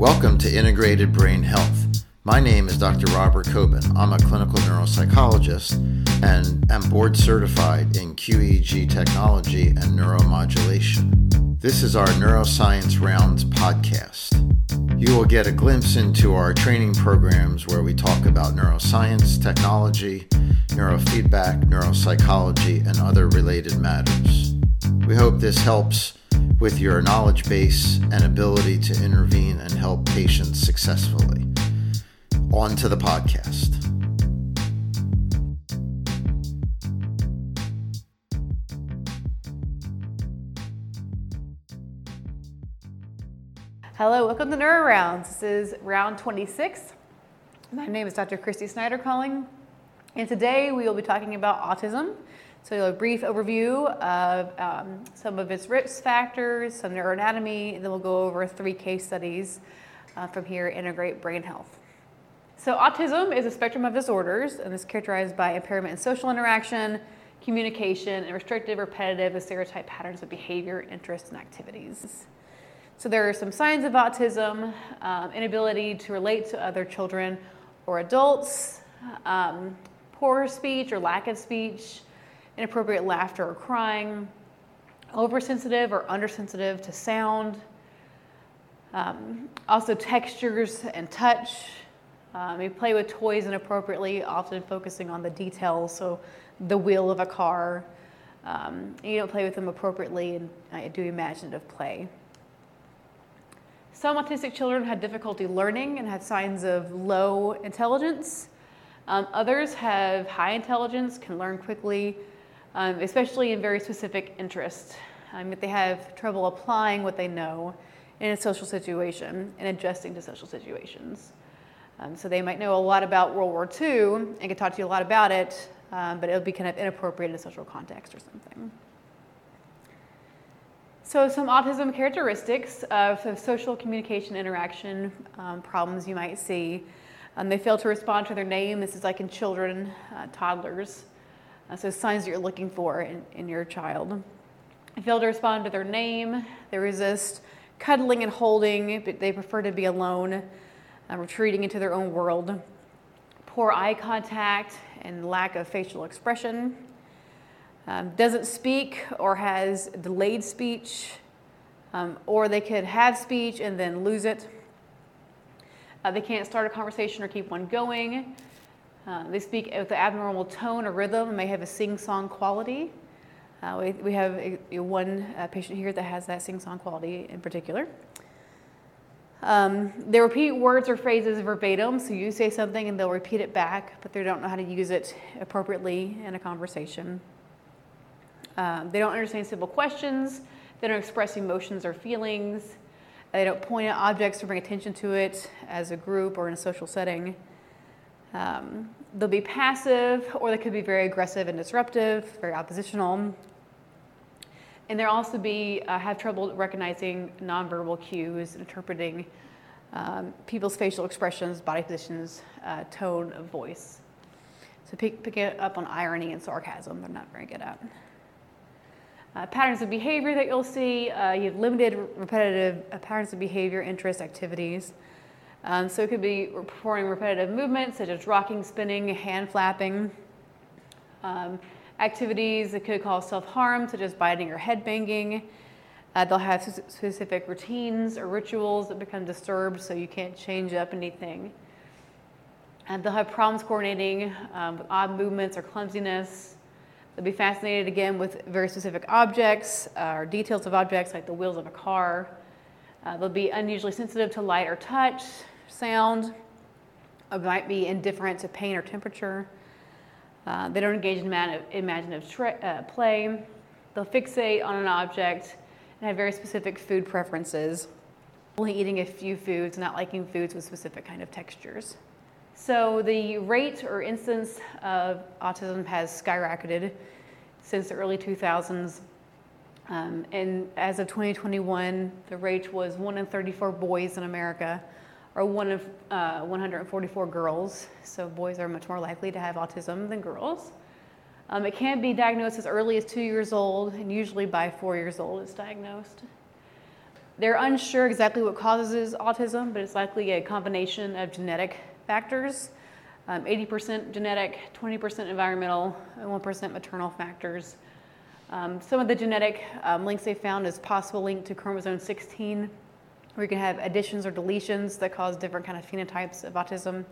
Welcome to Integrated Brain Health. My name is Dr. Robert Coben. I'm a clinical neuropsychologist and am board certified in QEEG technology and neuromodulation. This is our Neuroscience Rounds podcast. You will get a glimpse into our training programs where we talk about neuroscience, technology, neurofeedback, neuropsychology, and other related matters. We hope this helps with your knowledge base and ability to intervene and help patients successfully. On to the podcast. Hello, welcome to Neuro Rounds. This is round 26. My name is Dr. Christy Snyder calling, and today we will be talking about autism. So a brief overview of um, some of its risk factors, some neuroanatomy, and then we'll go over three case studies uh, from here, integrated brain health. So autism is a spectrum of disorders and is characterized by impairment in social interaction, communication, and restrictive, repetitive, and stereotype patterns of behavior, interests, and activities. So there are some signs of autism, um, inability to relate to other children or adults, um, poor speech or lack of speech, inappropriate laughter or crying, oversensitive or undersensitive to sound, um, also textures and touch. Um, play with toys inappropriately, often focusing on the details, so the wheel of a car. Um, you don't play with them appropriately and uh, do imaginative play. Some autistic children had difficulty learning and had signs of low intelligence. Um, others have high intelligence, can learn quickly, um, especially in very specific interests. Um, if they have trouble applying what they know in a social situation and adjusting to social situations. Um, so they might know a lot about World War II and can talk to you a lot about it, um, but it'll be kind of inappropriate in a social context or something. So, some autism characteristics of social communication interaction um, problems you might see. Um, they fail to respond to their name. This is like in children, uh, toddlers. Uh, so, signs that you're looking for in, in your child. They fail to respond to their name. They resist cuddling and holding, but they prefer to be alone, uh, retreating into their own world. Poor eye contact and lack of facial expression um, doesn't speak or has delayed speech, um, or they could have speech and then lose it. Uh, they can't start a conversation or keep one going. Uh, they speak with an abnormal tone or rhythm and may have a sing song quality. Uh, we, we have a, a one uh, patient here that has that sing song quality in particular. Um, they repeat words or phrases verbatim, so you say something and they'll repeat it back, but they don't know how to use it appropriately in a conversation. Um, they don't understand simple questions. They don't express emotions or feelings. They don't point at objects or bring attention to it as a group or in a social setting. Um, they'll be passive or they could be very aggressive and disruptive, very oppositional. And they'll also be uh, have trouble recognizing nonverbal cues, interpreting um, people's facial expressions, body positions, uh, tone of voice. So pick, pick it up on irony and sarcasm. They're not very good at. Uh, patterns of behavior that you'll see, uh, you have limited repetitive uh, patterns of behavior, interest, activities. Um, so it could be performing repetitive movements such as rocking, spinning, hand flapping. Um, activities that could cause self-harm such as biting or head banging. Uh, they'll have specific routines or rituals that become disturbed so you can't change up anything. And they'll have problems coordinating um, with odd movements or clumsiness. They'll be fascinated again with very specific objects uh, or details of objects like the wheels of a car. Uh, they'll be unusually sensitive to light or touch, sound. Or might be indifferent to pain or temperature. Uh, they don't engage in imaginative uh, play. They'll fixate on an object and have very specific food preferences, only eating a few foods, not liking foods with specific kind of textures. So the rate or incidence of autism has skyrocketed since the early 2000s. Um, and as of 2021, the rate was 1 in 34 boys in America, or 1 of uh, 144 girls. So boys are much more likely to have autism than girls. Um, it can be diagnosed as early as two years old, and usually by four years old it's diagnosed. They're unsure exactly what causes autism, but it's likely a combination of genetic factors um, 80% genetic, 20% environmental, and 1% maternal factors. Um, some of the genetic um, links they found is possible link to chromosome 16, where you can have additions or deletions that cause different kind of phenotypes of autism.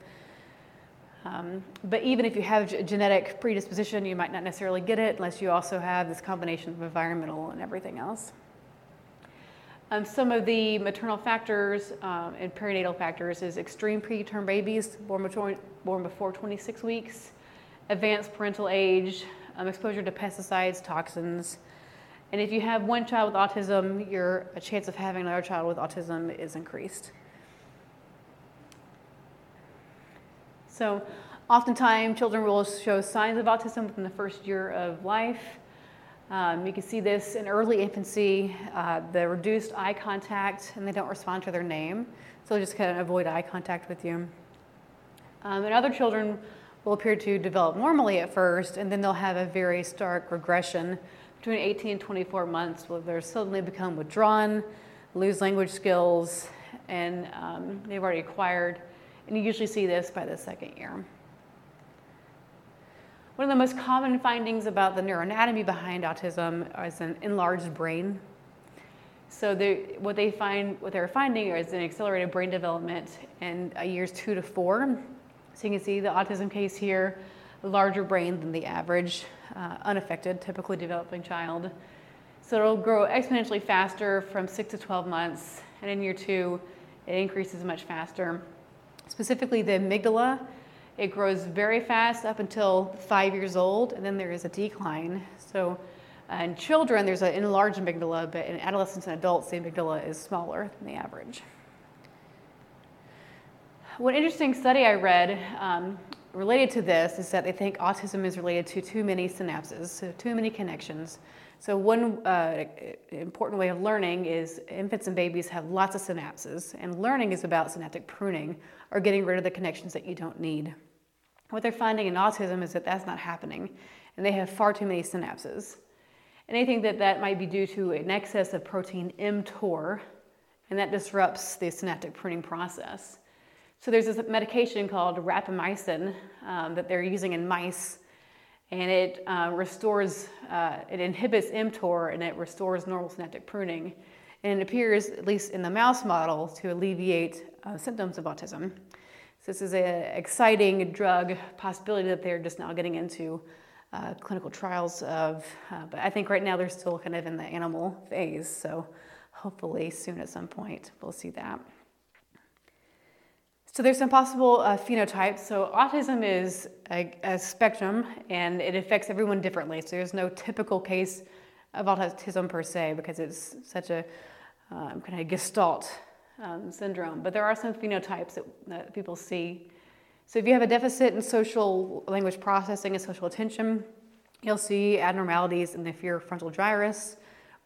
Um, but even if you have a genetic predisposition, you might not necessarily get it unless you also have this combination of environmental and everything else. Um, some of the maternal factors um, and perinatal factors is extreme preterm babies born before, born before 26 weeks, advanced parental age, um, exposure to pesticides, toxins. And if you have one child with autism, your chance of having another child with autism is increased. So, oftentimes, children will show signs of autism within the first year of life. Um, you can see this in early infancy, uh, the reduced eye contact, and they don't respond to their name. So they'll just kind of avoid eye contact with you. Um, and other children will appear to develop normally at first, and then they'll have a very stark regression between 18 and 24 months where they'll suddenly become withdrawn, lose language skills, and um, they've already acquired. And you usually see this by the second year. One of the most common findings about the neuroanatomy behind autism is an enlarged brain. So they, what they find, what they're finding is an accelerated brain development in years two to four. So you can see the autism case here, larger brain than the average uh, unaffected, typically developing child. So it'll grow exponentially faster from six to 12 months, and in year two, it increases much faster. Specifically, the amygdala it grows very fast up until five years old, and then there is a decline. So, uh, in children, there's an enlarged amygdala, but in adolescents and adults, the amygdala is smaller than the average. One interesting study I read um, related to this is that they think autism is related to too many synapses, so too many connections. So, one uh, important way of learning is infants and babies have lots of synapses, and learning is about synaptic pruning or getting rid of the connections that you don't need. What they're finding in autism is that that's not happening, and they have far too many synapses. And they think that that might be due to an excess of protein mTOR, and that disrupts the synaptic pruning process. So there's this medication called rapamycin um, that they're using in mice, and it uh, restores, uh, it inhibits mTOR, and it restores normal synaptic pruning. And it appears, at least in the mouse model, to alleviate uh, symptoms of autism So this is an exciting drug possibility that they're just now getting into uh, clinical trials of. Uh, but I think right now they're still kind of in the animal phase. So hopefully soon at some point we'll see that. So there's some possible uh, phenotypes. So autism is a, a, spectrum and it affects everyone differently. So there's no typical case of autism per se because it's such a um, kind of gestalt um, syndrome, but there are some phenotypes that, that people see. So if you have a deficit in social language processing and social attention, you'll see abnormalities in the frontal gyrus,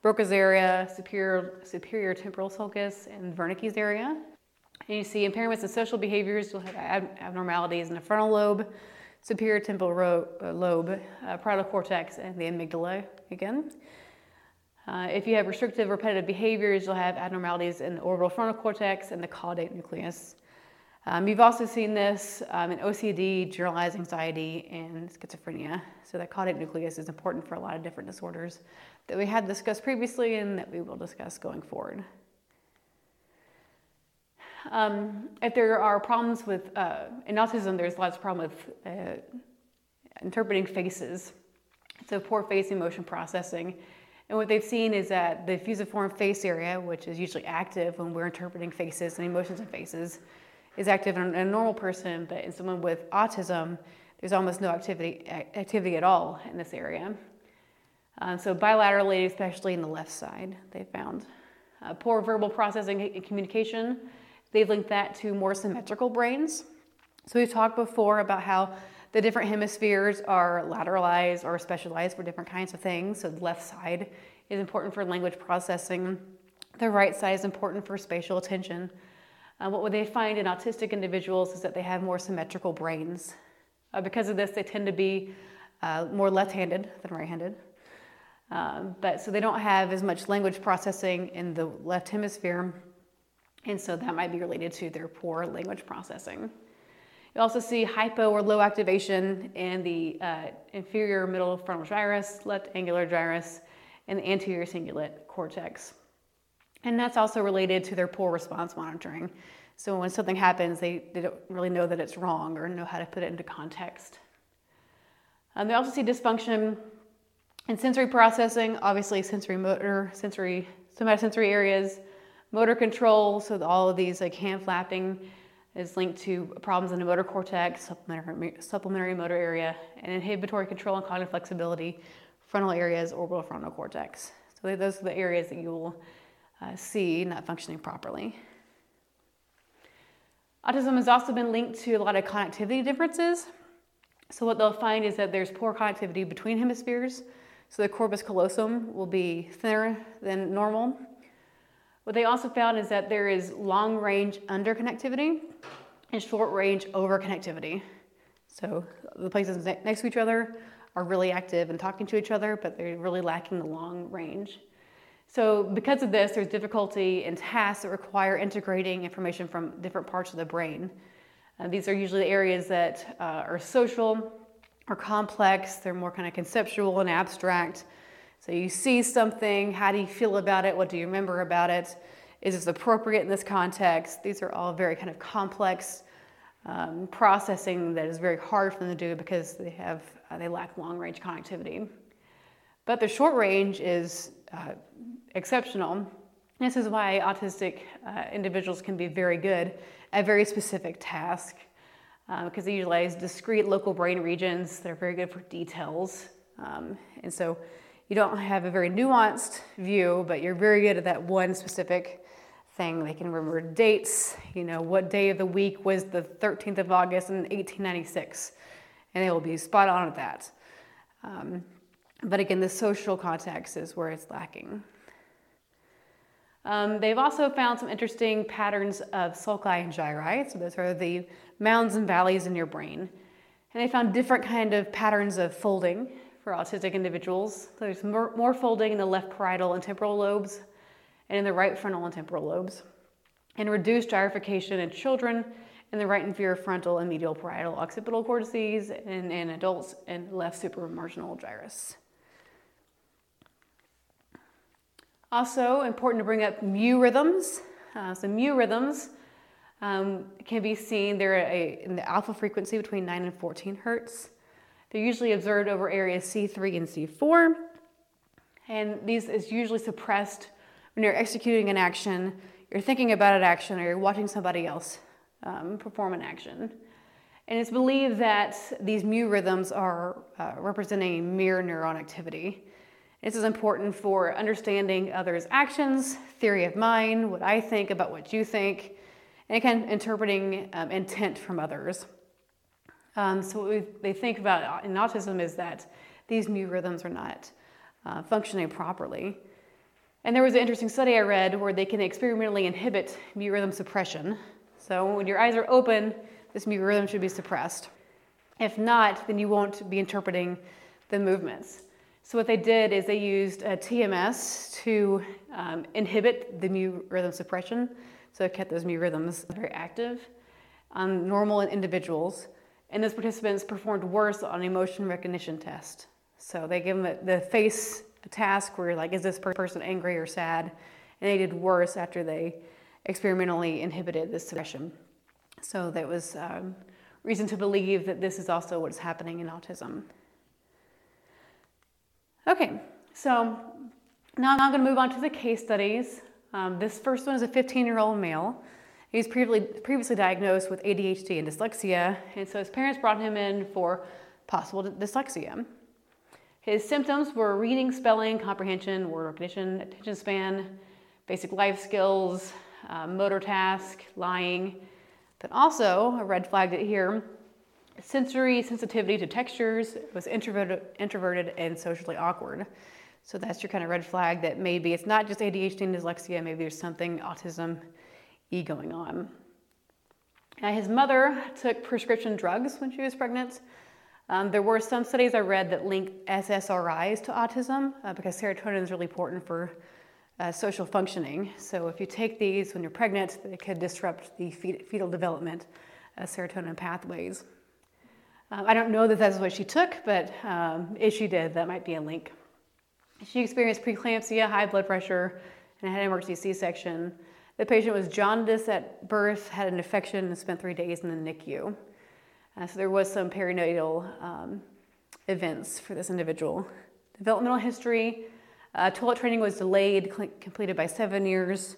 Broca's area, superior, superior temporal sulcus, and Wernicke's area. And you see impairments in social behaviors, you'll have ab- abnormalities in the frontal lobe, superior temporal ro- uh, lobe, uh, parietal cortex, and the amygdala again. Uh, if you have restrictive repetitive behaviors, you'll have abnormalities in the orbital frontal cortex and the caudate nucleus. Um, you've also seen this um, in OCD, generalized anxiety, and schizophrenia. So that caudate nucleus is important for a lot of different disorders that we had discussed previously and that we will discuss going forward. Um, if there are problems with, uh, in autism, there's lots of problem with uh, interpreting faces. So poor face emotion processing and what they've seen is that the fusiform face area, which is usually active when we're interpreting faces and emotions in faces, is active in a normal person, but in someone with autism, there's almost no activity, activity at all in this area. Um, so bilaterally, especially in the left side, they found. Uh, poor verbal processing and communication, they've linked that to more symmetrical brains. So we've talked before about how the different hemispheres are lateralized or specialized for different kinds of things. So the left side is important for language processing. The right side is important for spatial attention. Uh, what they find in autistic individuals is that they have more symmetrical brains. Uh, because of this, they tend to be uh, more left handed than right handed. Um, but so they don't have as much language processing in the left hemisphere, and so that might be related to their poor language processing. You also see hypo or low activation in the uh, inferior middle frontal gyrus, left angular gyrus, and the anterior cingulate cortex. And that's also related to their poor response monitoring. So when something happens, they, they don't really know that it's wrong or know how to put it into context. Um, they also see dysfunction in sensory processing, obviously sensory motor, sensory somatosensory areas, motor control, so all of these like hand flapping is linked to problems in the motor cortex, supplementary, motor area, and inhibitory control and cognitive flexibility, frontal areas, orbital frontal cortex. So those are the areas that you will uh, see not functioning properly. Autism has also been linked to a lot of connectivity differences. So what they'll find is that there's poor connectivity between hemispheres. So the corpus callosum will be thinner than normal. What they also found is that there is long range underconnectivity and short range overconnectivity. So the places next to each other are really active and talking to each other, but they're really lacking the long range. So because of this, there's difficulty in tasks that require integrating information from different parts of the brain. Uh, these are usually the areas that uh, are social or complex. They're more kind of conceptual and abstract. So you see something, how do you feel about it? What do you remember about it? Is this appropriate in this context? These are all very kind of complex um, processing that is very hard for them to do because they have uh, they lack long range connectivity. But the short range is uh, exceptional. This is why autistic uh, individuals can be very good at very specific tasks uh, because they utilize discrete local brain regions. They're very good for details. Um, and so you don't have a very nuanced view, but you're very good at that one specific thing. They can remember dates, you know, what day of the week was the 13th of August in 1896, and they will be spot on at that. Um, but again, the social context is where it's lacking. Um, they've also found some interesting patterns of sulci and gyri. So those are the mounds and valleys in your brain. And they found different kind of patterns of folding for autistic individuals. There's more, more folding in the left parietal and temporal lobes and in the right frontal and temporal lobes. And reduced gyrification in children in the right inferior frontal and medial parietal occipital cortices and in adults and left supramarginal gyrus. Also, important to bring up mu rhythms. Uh, so, mu rhythms um, can be seen, they're a, in the alpha frequency between 9 and 14 hertz. They're usually observed over areas C3 and C4. And these is usually suppressed when you're executing an action, you're thinking about an action, or you're watching somebody else um, perform an action. And it's believed that these mu rhythms are uh, representing mirror neuron activity. This is important for understanding others' actions, theory of mind, what I think about what you think, and again, interpreting um, intent from others. Um, so, what we, they think about in autism is that these mu rhythms are not uh, functioning properly. And there was an interesting study I read where they can experimentally inhibit mu rhythm suppression. So, when your eyes are open, this mu rhythm should be suppressed. If not, then you won't be interpreting the movements. So what they did is they used a TMS to um, inhibit the mu rhythm suppression. So it kept those mu rhythms very active on normal individuals. And those participants performed worse on emotion recognition test. So they give them the face task where you're like, is this person angry or sad? And they did worse after they experimentally inhibited this suppression. So that was um, reason to believe that this is also what's happening in autism. Okay, so now I'm going to move on to the case studies. Um, this first one is a 15 year old male. He was previously, diagnosed with ADHD and dyslexia, and so his parents brought him in for possible dyslexia. His symptoms were reading, spelling, comprehension, word recognition, attention span, basic life skills, uh, motor task, lying, but also a red flag that here sensory sensitivity to textures, was introverted, introverted and socially awkward. So that's your kind of red flag that maybe it's not just ADHD and dyslexia, maybe there's something autism going on. Now, his mother took prescription drugs when she was pregnant, Um, there were some studies I read that linked SSRIs to autism uh, because serotonin is really important for uh, social functioning. So if you take these when you're pregnant, it could disrupt the fetal development of serotonin pathways. Um, I don't know that that's what she took, but um, if she did, that might be a link. She experienced preeclampsia, high blood pressure, and had an emergency C-section. The patient was jaundiced at birth, had an infection, and spent three days in the NICU. Uh, so there was some perinatal um, events for this individual. Developmental history, uh, toilet training was delayed, cl- completed by seven years.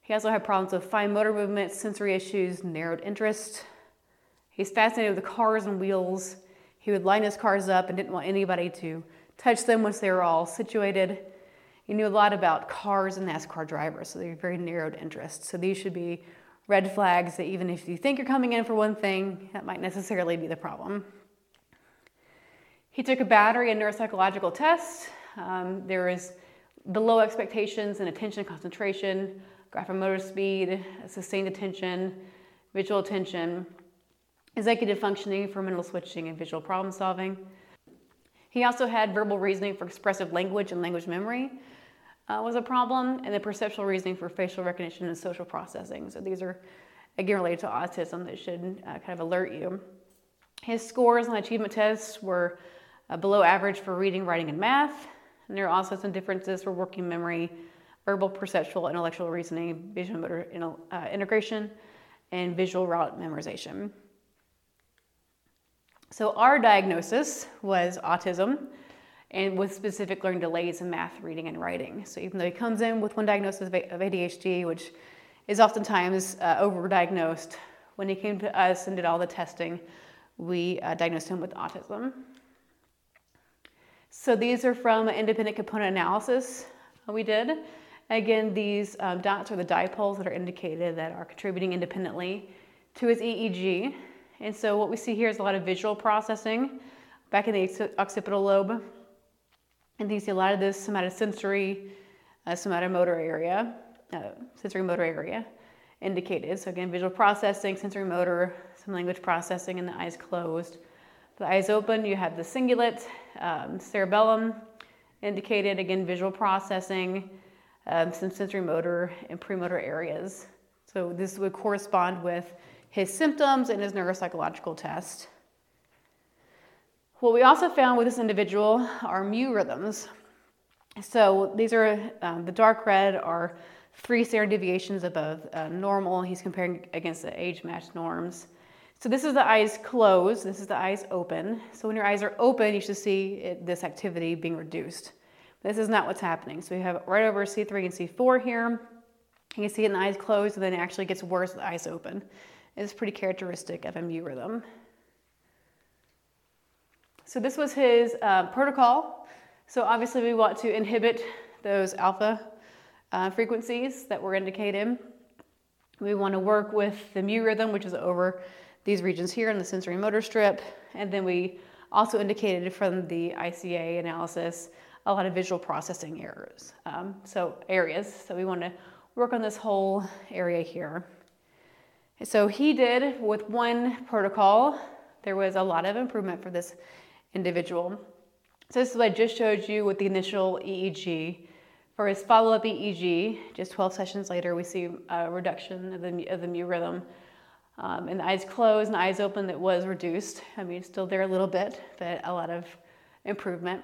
He also had problems with fine motor movement, sensory issues, narrowed interest. He's fascinated with cars and wheels. He would line his cars up and didn't want anybody to touch them once they were all situated. He knew a lot about cars and NASCAR drivers, so they're very narrowed interests. So these should be red flags that even if you think you're coming in for one thing, that might necessarily be the problem. He took a battery and neuropsychological tests. Um, there was below expectations in attention concentration, graphomotor speed, sustained attention, visual attention, executive functioning for mental switching and visual problem solving. He also had verbal reasoning for expressive language and language memory uh, was a problem, and the perceptual reasoning for facial recognition and social processing. So these are again related to autism that should uh, kind of alert you. His scores on achievement tests were uh, below average for reading, writing, and math. And there are also some differences for working memory, verbal, perceptual, intellectual reasoning, vision motor uh, integration, and visual route memorization. So our diagnosis was autism and with specific learning delays in math, reading, and writing. So even though he comes in with one diagnosis of ADHD, which is oftentimes uh, overdiagnosed, when he came to us and did all the testing, we uh, diagnosed him with autism. So these are from independent component analysis we did. Again, these um, dots are the dipoles that are indicated that are contributing independently to his EEG. And so what we see here is a lot of visual processing back in the occipital lobe. And you see a lot of this somatosensory, uh, somatomotor area, uh, sensory motor area indicated. So again, visual processing, sensory motor, some language processing, and the eyes closed. The eyes open, you have the cingulate, um, cerebellum indicated, again, visual processing, um, some sensory motor and premotor areas. So this would correspond with his symptoms and his neuropsychological test. What we also found with this individual are mu rhythms. So these are um, the dark red are three standard deviations above uh, normal. He's comparing against the age matched norms. So this is the eyes closed, this is the eyes open. So when your eyes are open, you should see it, this activity being reduced. This is not what's happening. So we have right over C3 and C4 here. You can see it in the eyes closed, and then it actually gets worse with the eyes open. It's pretty characteristic of mu rhythm. So this was his uh, protocol. So obviously we want to inhibit those alpha uh, frequencies that were indicated. We want to work with the mu rhythm, which is over these regions here in the sensory motor strip. And then we also indicated from the ICA analysis a lot of visual processing errors. Um, so areas. So we want to work on this whole area here. So he did with one protocol, there was a lot of improvement for this individual. So this is what I just showed you with the initial EEG. For his follow-up EEG, just 12 sessions later, we see a reduction of the, of the mu rhythm. Um, and the eyes closed and eyes open that was reduced. I mean, still there a little bit, but a lot of improvement.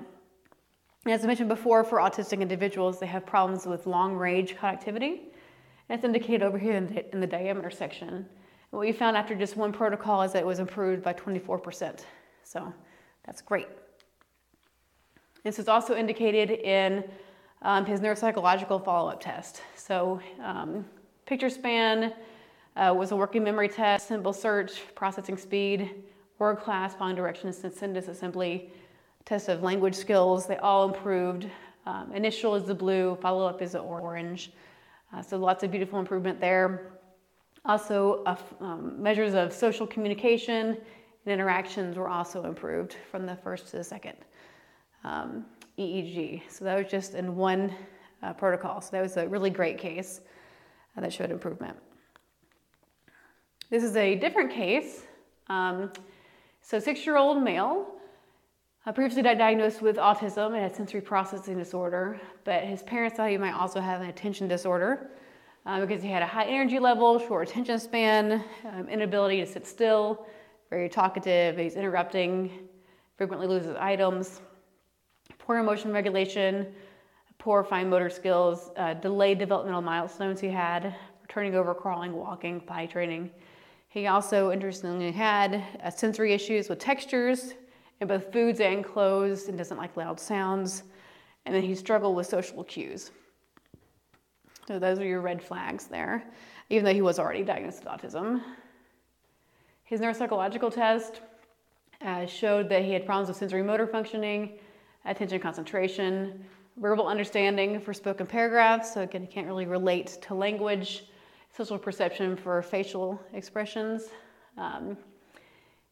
As I mentioned before, for autistic individuals, they have problems with long range connectivity. And it's indicated over here in the, in the diameter section. And what we found after just one protocol is that it was improved by 24%. So that's great. This is also indicated in um, his neuropsychological follow-up test. So um, picture span uh, was a working memory test, simple search, processing speed, word class, following directions, sentence assembly, test of language skills. They all improved. Um, initial is the blue, follow-up is the orange. Uh, so lots of beautiful improvement there. Also, uh, um, measures of social communication and interactions were also improved from the first to the second um, EEG. So that was just in one uh, protocol. So that was a really great case uh, that showed improvement. This is a different case. Um, So, six year old male, uh, previously diagnosed with autism and had sensory processing disorder, but his parents thought he might also have an attention disorder uh, because he had a high energy level, short attention span, um, inability to sit still, very talkative, he's interrupting, frequently loses items, poor emotion regulation, poor fine motor skills, uh, delayed developmental milestones he had, turning over, crawling, walking, potty training. He also, interestingly, had uh, sensory issues with textures in both foods and clothes and doesn't like loud sounds. And then he struggled with social cues. So those are your red flags there, even though he was already diagnosed with autism. His neuropsychological test uh, showed that he had problems with sensory motor functioning, attention concentration, verbal understanding for spoken paragraphs, so again, he can't really relate to language, social perception for facial expressions. Um,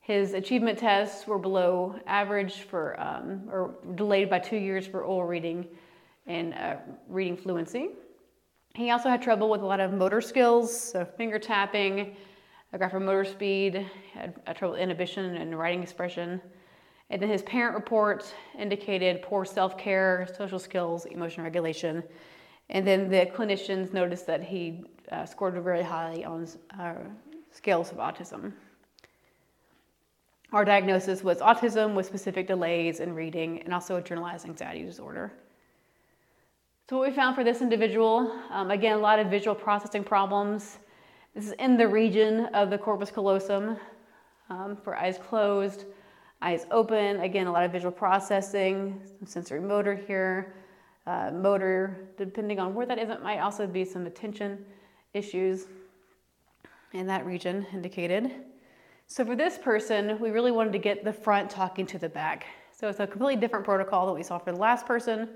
his achievement tests were below average for, um, or delayed by two years for oral reading and uh, reading fluency. He also had trouble with a lot of motor skills, so finger tapping, a motor speed, had a trouble inhibition and writing expression. And then his parent report indicated poor self care, social skills, emotion regulation. And then the clinicians noticed that he uh, scored very highly on uh, scales of autism. Our diagnosis was autism with specific delays in reading and also a generalized anxiety disorder. So, what we found for this individual um, again, a lot of visual processing problems. This is in the region of the corpus callosum um, for eyes closed, eyes open. Again, a lot of visual processing, some sensory motor here, uh, motor, depending on where that is, it might also be some attention issues in that region indicated. So for this person, we really wanted to get the front talking to the back. So it's a completely different protocol that we saw for the last person,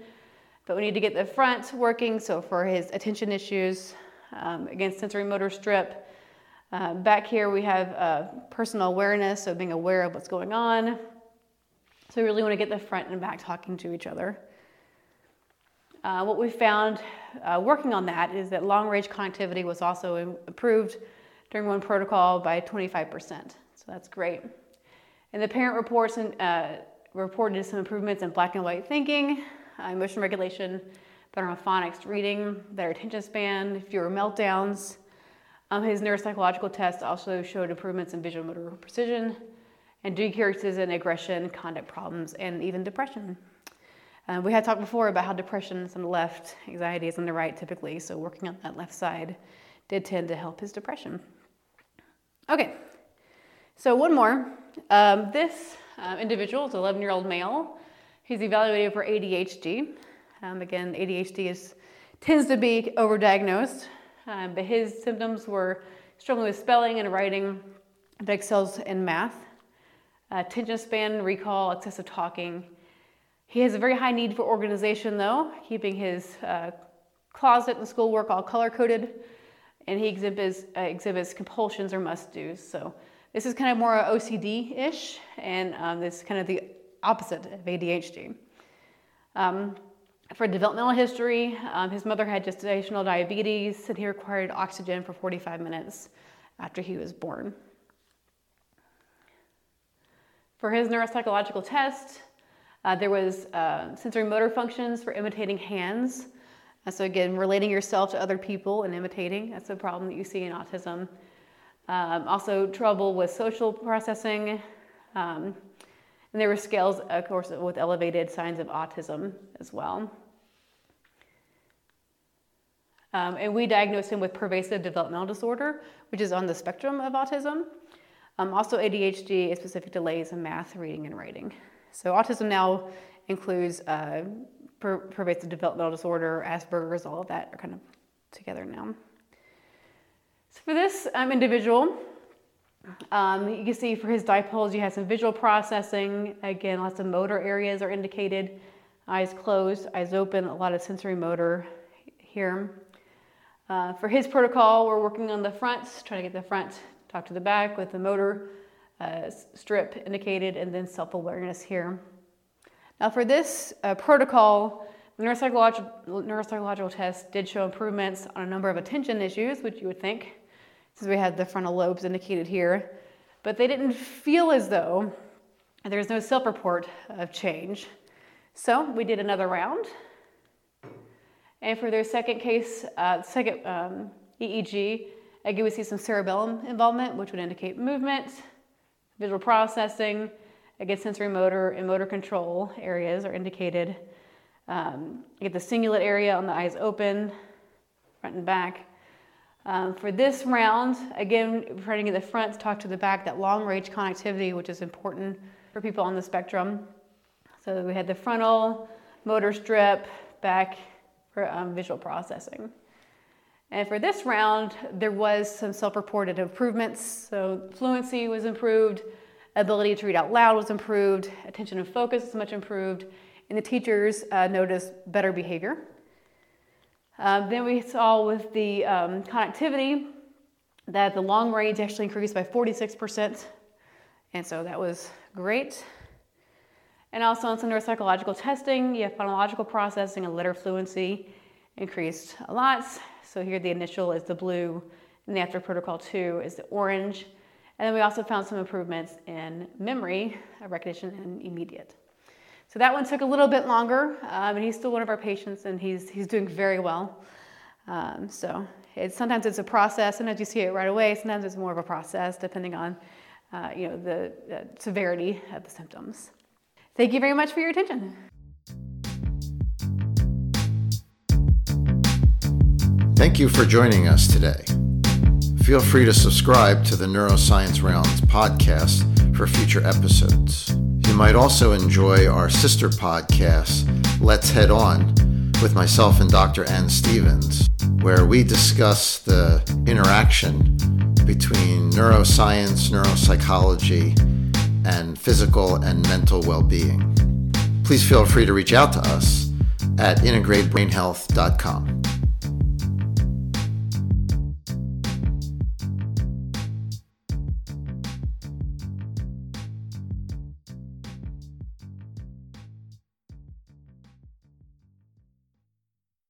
but we need to get the front working. So for his attention issues, um, again, sensory motor strip, uh, back here we have uh, personal awareness, so being aware of what's going on. So we really want to get the front and back talking to each other. Uh, what we found uh, working on that is that long range connectivity was also improved during one protocol by 25%. So that's great. And the parent reports and, uh, reported some improvements in black and white thinking, uh, emotion regulation, better phonics reading, better attention span, fewer meltdowns. Um, his neuropsychological test also showed improvements in visual motor precision and decreases in aggression, conduct problems, and even depression. Uh, we had talked before about how depression is on the left, anxiety is on the right typically, so working on that left side did tend to help his depression. Okay, so one more. Um, this uh, individual is 11 year old male. He's evaluated for ADHD. Um, again, ADHD is, tends to be overdiagnosed. Um, but his symptoms were struggling with spelling and writing, excels in math, uh, attention span, recall, excessive talking. He has a very high need for organization, though, keeping his uh, closet and schoolwork all color coded, and he exhibits, uh, exhibits compulsions or must dos. So, this is kind of more OCD ish, and um, this is kind of the opposite of ADHD. Um, for developmental history, um, his mother had gestational diabetes and he required oxygen for 45 minutes after he was born. For his neuropsychological test, uh, there was uh, sensory motor functions for imitating hands. Uh, so again, relating yourself to other people and imitating, that's a problem that you see in autism. Um, also trouble with social processing. Um, and there were scales, of course, with elevated signs of autism as well. Um, and we diagnosed him with pervasive developmental disorder, which is on the spectrum of autism. Um, also, ADHD is specific delays in math, reading, and writing. So, autism now includes uh, per- pervasive developmental disorder, Asperger's, all of that are kind of together now. So, for this um, individual, um, you can see for his dipoles, you have some visual processing. Again, lots of motor areas are indicated. Eyes closed, eyes open, a lot of sensory motor here. Uh, for his protocol, we're working on the front, trying to get the front talk to the back with the motor uh, strip indicated and then self awareness here. Now, for this uh, protocol, the neuropsychological, neuropsychological test did show improvements on a number of attention issues, which you would think, since we had the frontal lobes indicated here. But they didn't feel as though and there's no self report of change. So we did another round. And for their second case, uh, second um, EEG, again, we see some cerebellum involvement, which would indicate movement, visual processing, again, sensory motor and motor control areas are indicated. Um, you get the cingulate area on the eyes open, front and back. Um, for this round, again, trying to get the front talk to the back, that long range connectivity, which is important for people on the spectrum. So we had the frontal motor strip, back for um, visual processing. And for this round, there was some self-reported improvements. So fluency was improved, ability to read out loud was improved, attention and focus was much improved, and the teachers uh, noticed better behavior. Um, then we saw with the um, connectivity that the long range actually increased by 46%, and so that was great. And also on some neuropsychological testing, you have phonological processing and letter fluency increased a lot. So here the initial is the blue, and the after protocol two is the orange. And then we also found some improvements in memory, recognition, and immediate. So that one took a little bit longer, um, and he's still one of our patients, and he's, he's doing very well. Um, so it's, sometimes it's a process. Sometimes you see it right away. Sometimes it's more of a process, depending on uh, you know the uh, severity of the symptoms. Thank you very much for your attention. Thank you for joining us today. Feel free to subscribe to the Neuroscience Rounds podcast for future episodes. You might also enjoy our sister podcast, Let's Head On, with myself and Dr. Ann Stevens, where we discuss the interaction between neuroscience, neuropsychology, and physical and mental well being. Please feel free to reach out to us at integratebrainhealth.com.